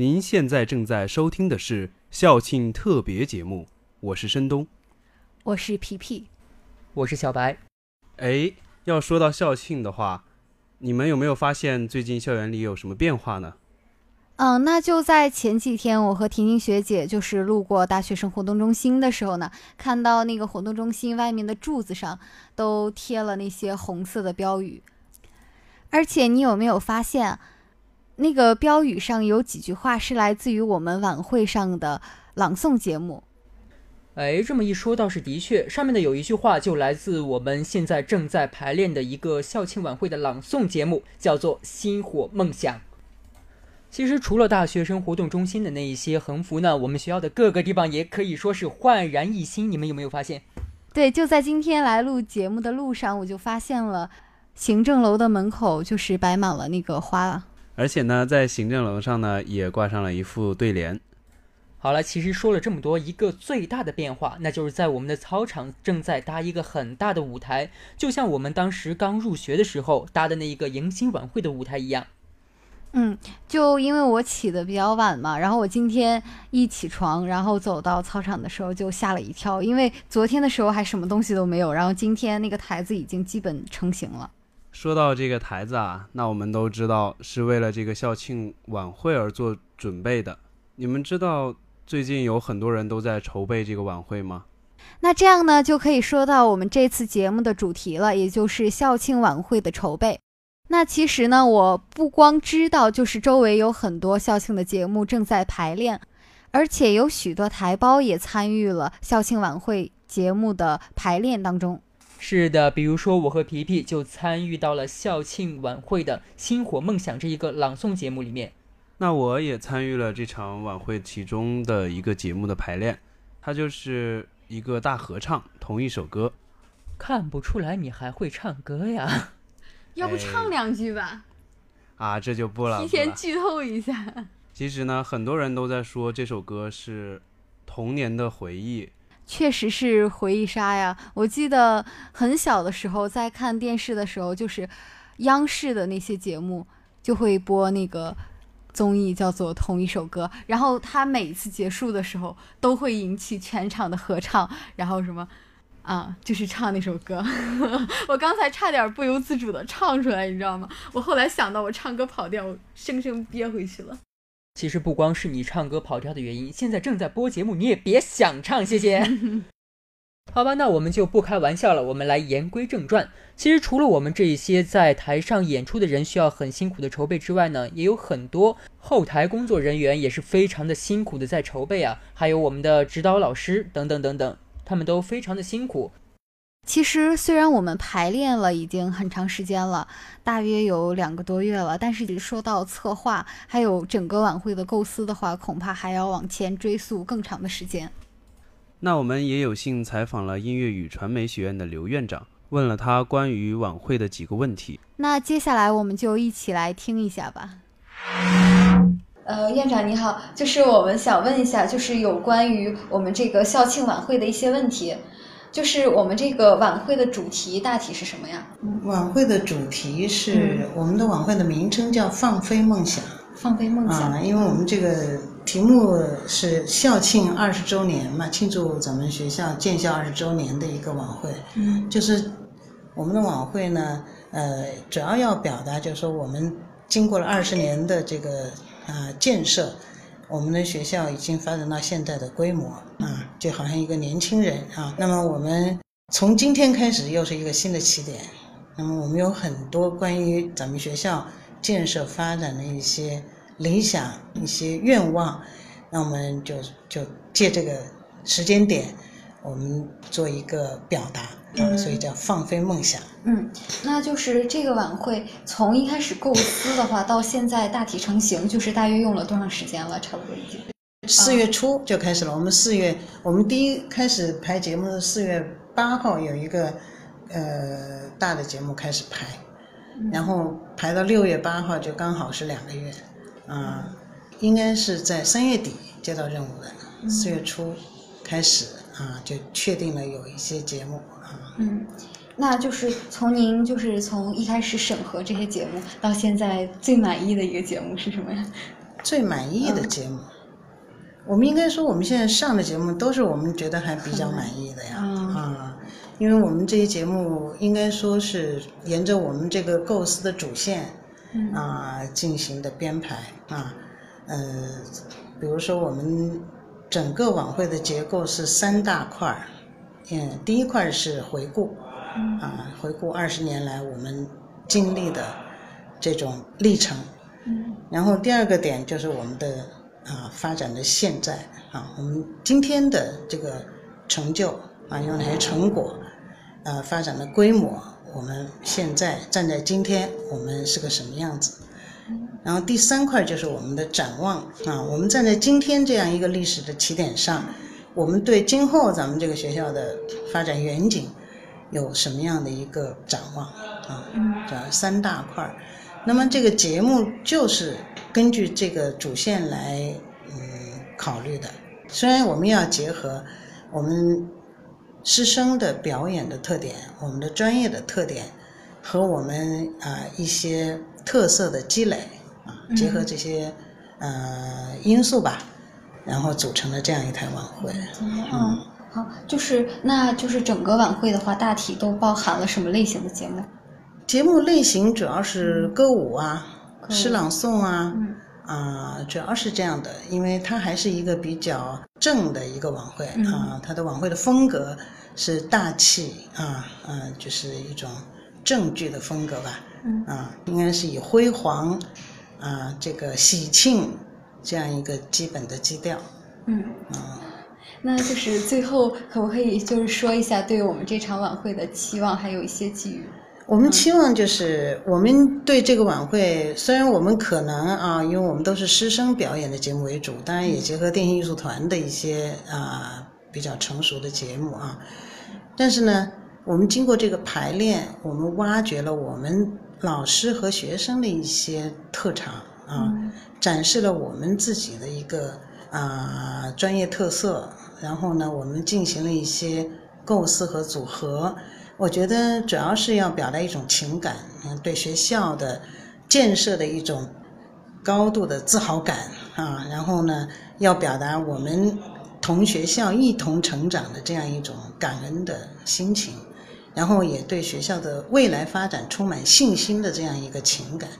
您现在正在收听的是校庆特别节目，我是申东，我是皮皮，我是小白。哎，要说到校庆的话，你们有没有发现最近校园里有什么变化呢？嗯，那就在前几天，我和婷婷学姐就是路过大学生活动中心的时候呢，看到那个活动中心外面的柱子上都贴了那些红色的标语，而且你有没有发现？那个标语上有几句话是来自于我们晚会上的朗诵节目。哎，这么一说倒是的确，上面的有一句话就来自我们现在正在排练的一个校庆晚会的朗诵节目，叫做《星火梦想》。其实除了大学生活动中心的那一些横幅呢，我们学校的各个地方也可以说是焕然一新。你们有没有发现？对，就在今天来录节目的路上，我就发现了行政楼的门口就是摆满了那个花。而且呢，在行政楼上呢，也挂上了一副对联。好了，其实说了这么多，一个最大的变化，那就是在我们的操场正在搭一个很大的舞台，就像我们当时刚入学的时候搭的那一个迎新晚会的舞台一样。嗯，就因为我起的比较晚嘛，然后我今天一起床，然后走到操场的时候就吓了一跳，因为昨天的时候还什么东西都没有，然后今天那个台子已经基本成型了。说到这个台子啊，那我们都知道是为了这个校庆晚会而做准备的。你们知道最近有很多人都在筹备这个晚会吗？那这样呢，就可以说到我们这次节目的主题了，也就是校庆晚会的筹备。那其实呢，我不光知道，就是周围有很多校庆的节目正在排练，而且有许多台胞也参与了校庆晚会节目的排练当中。是的，比如说我和皮皮就参与到了校庆晚会的《星火梦想》这一个朗诵节目里面。那我也参与了这场晚会其中的一个节目的排练，它就是一个大合唱，同一首歌。看不出来你还会唱歌呀？要不唱两句吧？啊，这就不了。提前剧透一下。其实呢，很多人都在说这首歌是童年的回忆。确实是回忆杀呀！我记得很小的时候，在看电视的时候，就是央视的那些节目就会播那个综艺，叫做《同一首歌》，然后他每次结束的时候都会引起全场的合唱，然后什么啊，就是唱那首歌。我刚才差点不由自主的唱出来，你知道吗？我后来想到我唱歌跑调，我生生憋回去了。其实不光是你唱歌跑调的原因，现在正在播节目，你也别想唱，谢谢。好吧，那我们就不开玩笑了，我们来言归正传。其实除了我们这一些在台上演出的人需要很辛苦的筹备之外呢，也有很多后台工作人员也是非常的辛苦的在筹备啊，还有我们的指导老师等等等等，他们都非常的辛苦。其实，虽然我们排练了已经很长时间了，大约有两个多月了，但是说到策划还有整个晚会的构思的话，恐怕还要往前追溯更长的时间。那我们也有幸采访了音乐与传媒学院的刘院长，问了他关于晚会的几个问题。那接下来我们就一起来听一下吧。呃，院长你好，就是我们想问一下，就是有关于我们这个校庆晚会的一些问题。就是我们这个晚会的主题大体是什么呀？晚会的主题是我们的晚会的名称叫“放飞梦想”。放飞梦想啊，因为我们这个题目是校庆二十周年嘛，庆祝咱们学校建校二十周年的一个晚会。嗯，就是我们的晚会呢，呃，主要要表达就是说我们经过了二十年的这个啊建设。我们的学校已经发展到现在的规模啊，就好像一个年轻人啊。那么我们从今天开始又是一个新的起点。那么我们有很多关于咱们学校建设发展的一些理想、一些愿望，那我们就就借这个时间点，我们做一个表达。嗯，所以叫放飞梦想。嗯，那就是这个晚会从一开始构思的话，到现在大体成型，就是大约用了多长时间了？差不多已经。四月初就开始了。我们四月，我们第一开始排节目是四月八号，有一个呃大的节目开始排，然后排到六月八号就刚好是两个月。啊，应该是在三月底接到任务的，四月初开始啊就确定了有一些节目啊。嗯，那就是从您就是从一开始审核这些节目到现在最满意的一个节目是什么呀？最满意的节目。我们应该说，我们现在上的节目都是我们觉得还比较满意的呀。嗯啊，因为我们这些节目应该说是沿着我们这个构思的主线嗯啊进行的编排啊。呃，比如说我们整个晚会的结构是三大块儿。嗯，第一块是回顾，啊，回顾二十年来我们经历的这种历程。嗯然后第二个点就是我们的啊发展的现在啊，我们今天的这个成就啊有哪些成果，呃发展的规模，我们现在站在今天我们是个什么样子？然后第三块就是我们的展望啊，我们站在今天这样一个历史的起点上，我们对今后咱们这个学校的发展远景有什么样的一个展望啊？这三大块。那么这个节目就是根据这个主线来嗯考虑的。虽然我们要结合我们师生的表演的特点，我们的专业的特点和我们啊、一些特色的积累啊，结合这些呃因素吧，然后组成了这样一台晚会。嗯，好，就是那就是整个晚会的话，大体都包含了什么类型的节目？节目类型主要是歌舞啊、诗朗诵啊，嗯啊、主要是这样的，因为它还是一个比较正的一个晚会嗯啊，它的晚会的风格是大气啊，嗯、就是一种正剧的风格吧，嗯啊，应该是以辉煌啊这个喜庆这样一个基本的基调嗯，啊。那就是最后可不可以就是说一下对我们这场晚会的期望，还有一些寄语？我们期望就是，我们对这个晚会，虽然我们可能啊，因为我们都是师生表演的节目为主，当然也结合电信艺术团的一些啊比较成熟的节目啊，但是呢，我们经过这个排练，我们挖掘了我们老师和学生的一些特长啊，展示了我们自己的一个啊专业特色，然后呢，我们进行了一些构思和组合。我觉得主要是要表达一种情感，嗯，对学校的建设的一种高度的自豪感啊，然后呢，要表达我们同学校一同成长的这样一种感恩的心情，然后也对学校的未来发展充满信心的这样一个情感。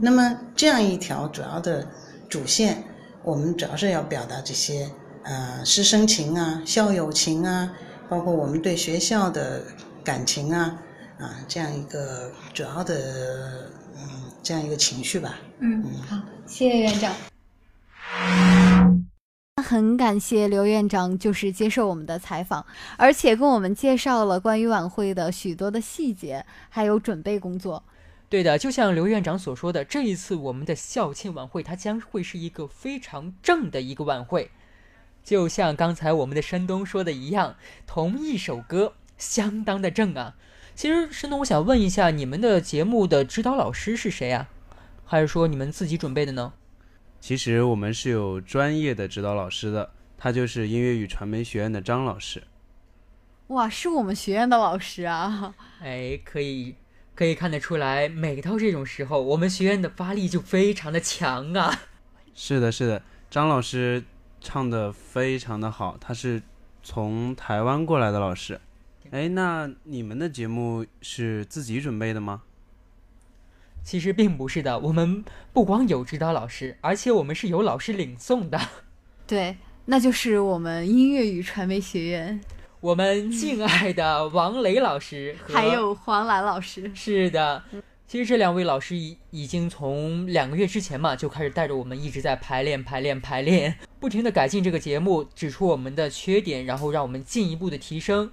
那么这样一条主要的主线，我们主要是要表达这些呃师生情啊、校友情啊，包括我们对学校的感情啊啊这样一个主要的嗯这样一个情绪吧。嗯，好，谢谢院长。很感谢刘院长，就是接受我们的采访，而且跟我们介绍了关于晚会的许多的细节，还有准备工作。对的，就像刘院长所说的，这一次我们的校庆晚会，它将会是一个非常正的一个晚会。就像刚才我们的山东说的一样，同一首歌，相当的正啊。其实，申东，我想问一下，你们的节目的指导老师是谁啊？还是说你们自己准备的呢？其实我们是有专业的指导老师的，他就是音乐与传媒学院的张老师。哇，是我们学院的老师啊！哎，可以可以看得出来，每到这种时候，我们学院的发力就非常的强啊。是的，是的，张老师唱的非常的好，他是从台湾过来的老师。哎，那你们的节目是自己准备的吗？其实并不是的，我们不光有指导老师，而且我们是有老师领诵的。对，那就是我们音乐与传媒学院，我们敬爱的王雷老师 和还有黄兰老师。是的，其实这两位老师已已经从两个月之前嘛就开始带着我们一直在排练、排练、排练，不停的改进这个节目，指出我们的缺点，然后让我们进一步的提升。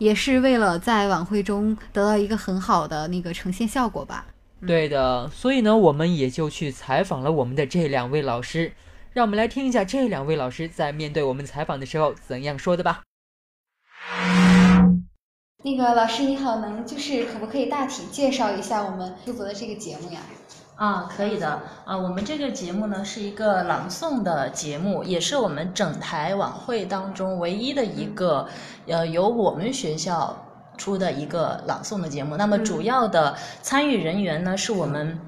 也是为了在晚会中得到一个很好的那个呈现效果吧。对的，所以呢，我们也就去采访了我们的这两位老师，让我们来听一下这两位老师在面对我们采访的时候怎样说的吧。那个老师你好，能就是可不可以大体介绍一下我们负责的这个节目呀？啊，可以的。啊，我们这个节目呢是一个朗诵的节目，也是我们整台晚会当中唯一的一个，呃，由我们学校出的一个朗诵的节目。那么主要的参与人员呢是我们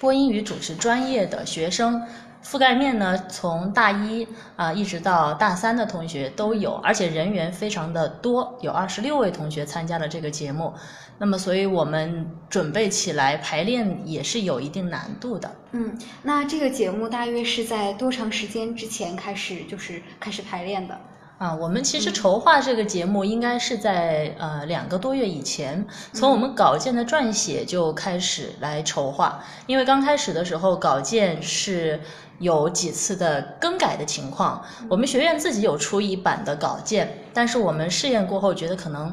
播音与主持专业的学生，覆盖面呢，从大一啊、一直到大三的同学都有，而且人员非常的多，有二十六位同学参加了这个节目。那么，所以我们准备起来排练也是有一定难度的。嗯，那这个节目大约是在多长时间之前开始，就是开始排练的？啊，我们其实筹划这个节目应该是在呃两个多月以前，从我们稿件的撰写就开始来筹划。因为刚开始的时候，稿件是有几次的更改的情况。我们学院自己有出一版的稿件，但是我们试验过后觉得可能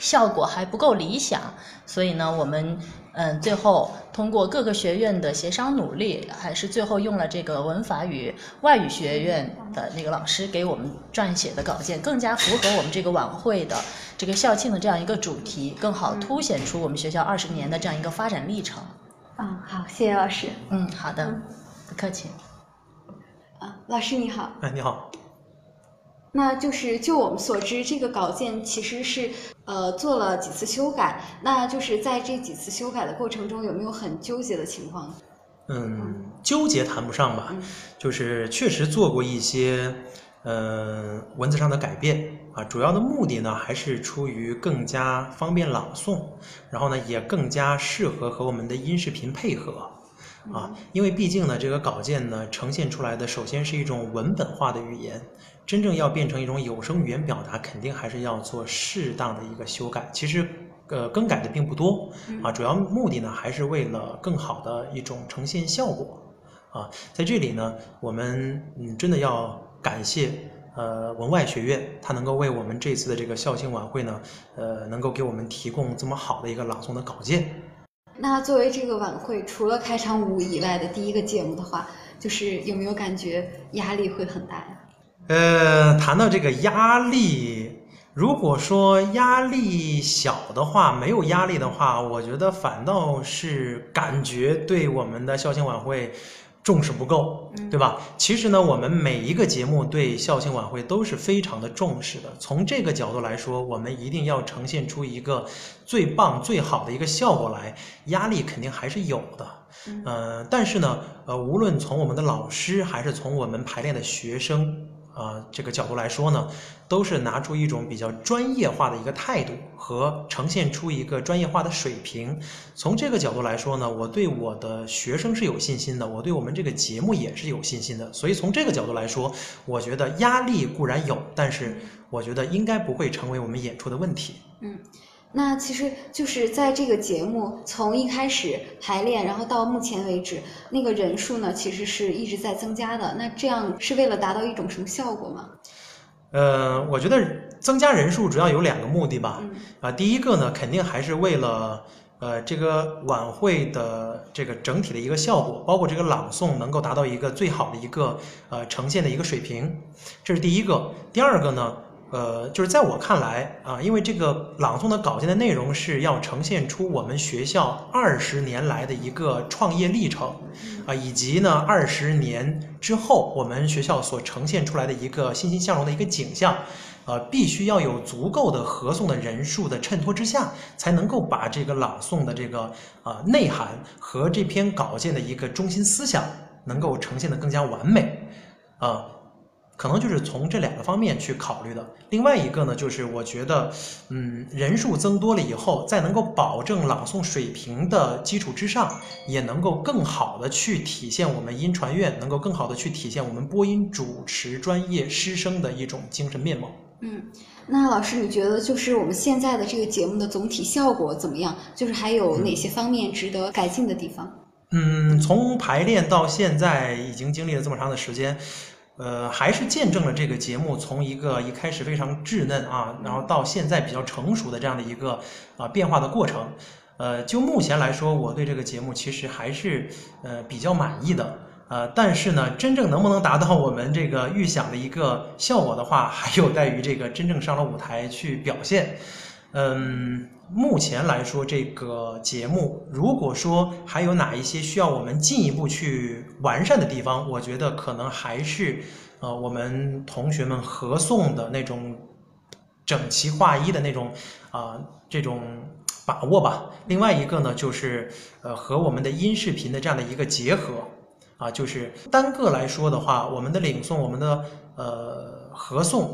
效果还不够理想，所以呢，我们嗯最后通过各个学院的协商努力，还是最后用了这个文法与外语学院的那个老师给我们撰写的稿件，更加符合我们这个晚会的这个校庆的这样一个主题，更好凸显出我们学校二十年的这样一个发展历程。啊，好，谢谢老师。嗯，好的，不客气。啊，老师你好。哎，你好。那就是就我们所知，这个稿件其实是呃做了几次修改。那就是在这几次修改的过程中，有没有很纠结的情况？嗯，纠结谈不上吧，就是确实做过一些呃文字上的改变啊，主要的目的呢还是出于更加方便朗诵，然后呢也更加适合和我们的音视频配合啊，因为毕竟呢这个稿件呢呈现出来的首先是一种文本化的语言，真正要变成一种有声语言表达，肯定还是要做适当的一个修改。其实。呃，更改的并不多啊，主要目的呢还是为了更好的一种呈现效果啊。在这里呢，我们嗯真的要感谢呃文外学院，它能够为我们这次的这个校庆晚会呢，呃能够给我们提供这么好的一个朗诵的稿件。那作为这个晚会除了开场舞以外的第一个节目的话，就是有没有感觉压力会很大呀？呃，谈到这个压力。如果说压力小的话，没有压力的话，我觉得反倒是感觉对我们的校庆晚会重视不够，对吧？其实呢，我们每一个节目对校庆晚会都是非常的重视的。从这个角度来说，我们一定要呈现出一个最棒、最好的一个效果来，压力肯定还是有的。呃，但是呢，呃，无论从我们的老师还是从我们排练的学生。啊，这个角度来说呢，都是拿出一种比较专业化的一个态度和呈现出一个专业化的水平。从这个角度来说呢，我对我的学生是有信心的，我对我们这个节目也是有信心的。所以从这个角度来说，我觉得压力固然有，但是我觉得应该不会成为我们演出的问题。嗯。那其实就是在这个节目从一开始排练，然后到目前为止，那个人数呢，其实是一直在增加的。那这样是为了达到一种什么效果吗？呃，我觉得增加人数主要有两个目的吧。啊，第一个呢，肯定还是为了呃这个晚会的这个整体的一个效果，包括这个朗诵能够达到一个最好的一个呃呈现的一个水平，这是第一个。第二个呢？呃，就是在我看来啊，因为这个朗诵的稿件的内容是要呈现出我们学校二十年来的一个创业历程，啊，以及呢二十年之后我们学校所呈现出来的一个欣欣向荣的一个景象，呃，必须要有足够的合诵的人数的衬托之下，才能够把这个朗诵的这个啊内涵和这篇稿件的一个中心思想能够呈现的更加完美，啊。可能就是从这两个方面去考虑的。另外一个呢，就是我觉得，嗯，人数增多了以后，在能够保证朗诵水平的基础之上，也能够更好的去体现我们音传院，能够更好的去体现我们播音主持专业师生的一种精神面貌。嗯，那老师，你觉得就是我们现在的这个节目的总体效果怎么样？就是还有哪些方面值得改进的地方？嗯，从排练到现在，已经经历了这么长的时间。呃，还是见证了这个节目从一个一开始非常稚嫩啊，然后到现在比较成熟的这样的一个啊变化的过程。呃，就目前来说，我对这个节目其实还是呃比较满意的。呃，但是呢，真正能不能达到我们这个预想的一个效果的话，还有待于这个真正上了舞台去表现。嗯，目前来说，这个节目如果说还有哪一些需要我们进一步去完善的地方，我觉得可能还是呃我们同学们合诵的那种整齐划一的那种啊这种把握吧。另外一个呢，就是呃和我们的音视频的这样的一个结合啊，就是单个来说的话，我们的领诵，我们的呃合诵。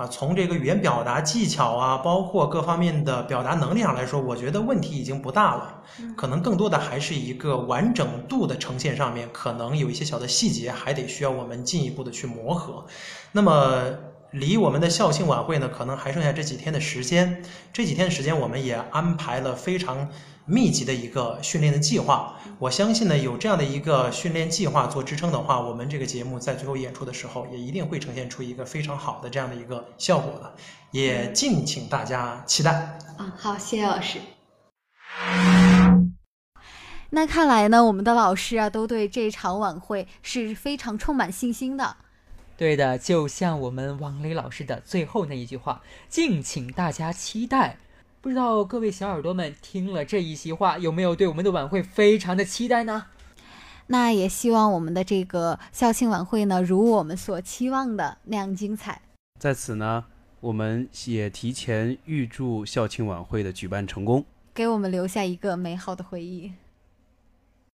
啊，从这个语言表达技巧啊，包括各方面的表达能力上来说，我觉得问题已经不大了。可能更多的还是一个完整度的呈现上面，可能有一些小的细节还得需要我们进一步的去磨合。那么，离我们的校庆晚会呢，可能还剩下这几天的时间。这几天的时间，我们也安排了非常。密集的一个训练的计划，我相信呢，有这样的一个训练计划做支撑的话，我们这个节目在最后演出的时候，也一定会呈现出一个非常好的这样的一个效果的，也敬请大家期待。嗯，好，谢谢老师。那看来呢，我们的老师啊，都对这场晚会是非常充满信心的。对的，就像我们王磊老师的最后那一句话，敬请大家期待。不知道各位小耳朵们听了这一席话，有没有对我们的晚会非常的期待呢？那也希望我们的这个校庆晚会呢，如我们所期望的那样精彩。在此呢，我们也提前预祝校庆晚会的举办成功，给我们留下一个美好的回忆。